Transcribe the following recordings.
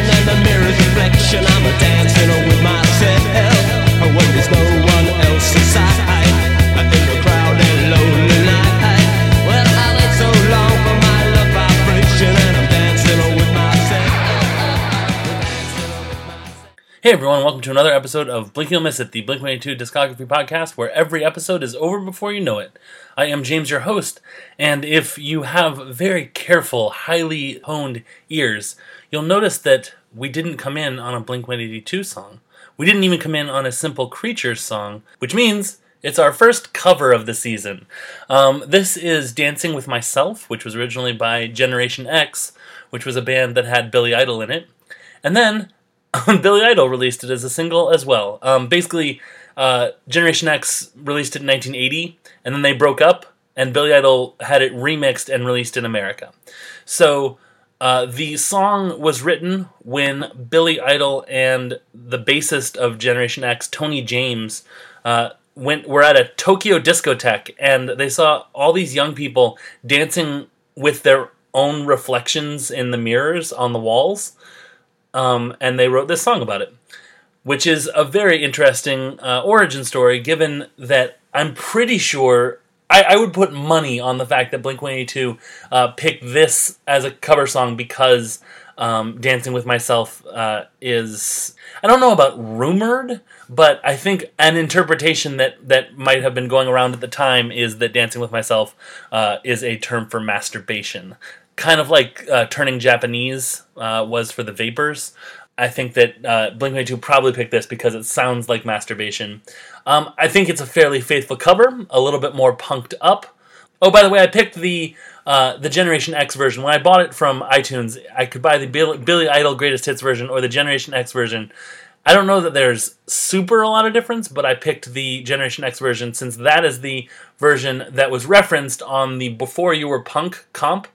and the mirror's reflection. I'm a dancing with myself Hey everyone, welcome to another episode of Blink You'll Miss It, the Blink 182 discography podcast, where every episode is over before you know it. I am James, your host, and if you have very careful, highly honed ears, you'll notice that we didn't come in on a Blink 182 song. We didn't even come in on a Simple Creatures song, which means it's our first cover of the season. Um, this is Dancing with Myself, which was originally by Generation X, which was a band that had Billy Idol in it. And then Billy Idol released it as a single as well. Um, basically, uh, Generation X released it in 1980, and then they broke up, and Billy Idol had it remixed and released in America. So uh, the song was written when Billy Idol and the bassist of Generation X, Tony James, uh, went were at a Tokyo discotheque, and they saw all these young people dancing with their own reflections in the mirrors on the walls um, and they wrote this song about it, which is a very interesting uh, origin story. Given that I'm pretty sure I, I, would put money on the fact that Blink 182 uh, picked this as a cover song because um, Dancing with Myself uh, is I don't know about rumored, but I think an interpretation that that might have been going around at the time is that Dancing with Myself uh, is a term for masturbation kind of like uh, turning Japanese uh, was for the Vapors. I think that uh, Blink 182 probably picked this because it sounds like masturbation. Um, I think it's a fairly faithful cover, a little bit more punked up. Oh, by the way, I picked the uh, the Generation X version. When I bought it from iTunes, I could buy the Billy, Billy Idol Greatest Hits version or the Generation X version. I don't know that there's super a lot of difference, but I picked the Generation X version since that is the version that was referenced on the Before You Were Punk comp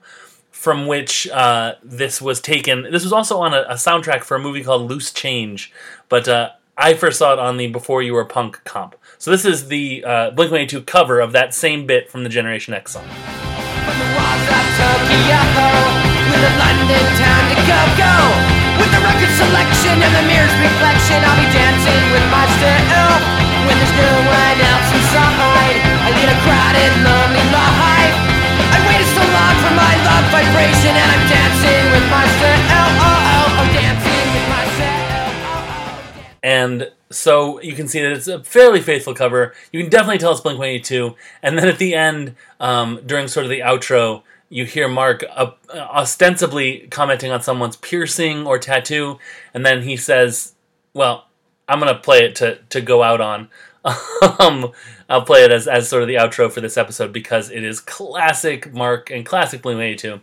from which uh, this was taken. This was also on a, a, soundtrack for a movie called Loose Change, but uh, I first saw it on the Before You Were Punk comp. So this is the uh, Blink 182 cover of that same bit from the Generation X song. With the so you can see that it's a fairly faithful cover. You can definitely tell it's Blink 182. And then at the end, um, during sort of the outro, you hear Mark uh, ostensibly commenting on someone's piercing or tattoo, and then he says, "Well, I'm gonna play it to to go out on." um, I'll play it as, as sort of the outro for this episode because it is classic Mark and classic Blink 182.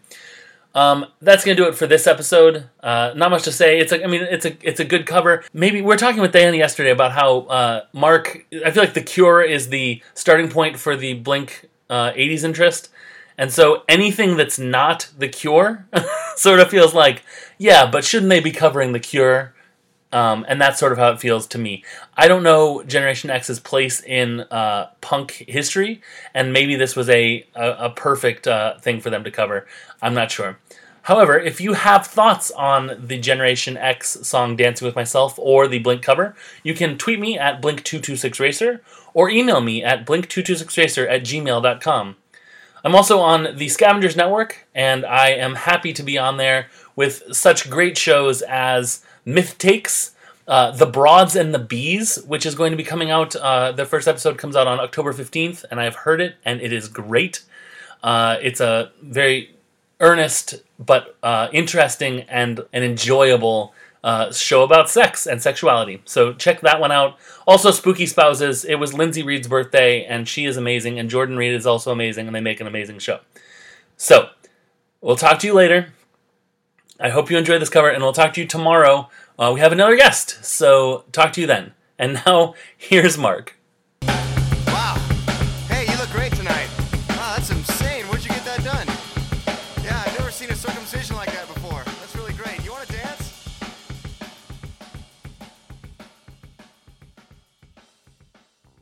Um, that's gonna do it for this episode. Uh, not much to say. It's a, I mean, it's a, it's a good cover. Maybe we are talking with Diana yesterday about how uh, Mark. I feel like the Cure is the starting point for the Blink uh, '80s interest, and so anything that's not the Cure sort of feels like, yeah, but shouldn't they be covering the Cure? Um, and that's sort of how it feels to me. I don't know Generation X's place in uh, punk history, and maybe this was a a, a perfect uh, thing for them to cover. I'm not sure. However, if you have thoughts on the Generation X song Dancing with Myself or the Blink cover, you can tweet me at Blink226Racer or email me at Blink226Racer at gmail.com. I'm also on the Scavengers Network, and I am happy to be on there with such great shows as Myth Takes, uh, The Broads and the Bees, which is going to be coming out. Uh, the first episode comes out on October 15th, and I've heard it, and it is great. Uh, it's a very earnest but uh, interesting and an enjoyable uh, show about sex and sexuality. So check that one out. Also, Spooky Spouses. It was Lindsay Reed's birthday, and she is amazing, and Jordan Reed is also amazing, and they make an amazing show. So, we'll talk to you later. I hope you enjoyed this cover, and we'll talk to you tomorrow. Uh, we have another guest, so talk to you then. And now, here's Mark. Wow. Hey, you look great tonight. Wow, that's insane. Where'd you get that done? Yeah, I've never seen a circumcision.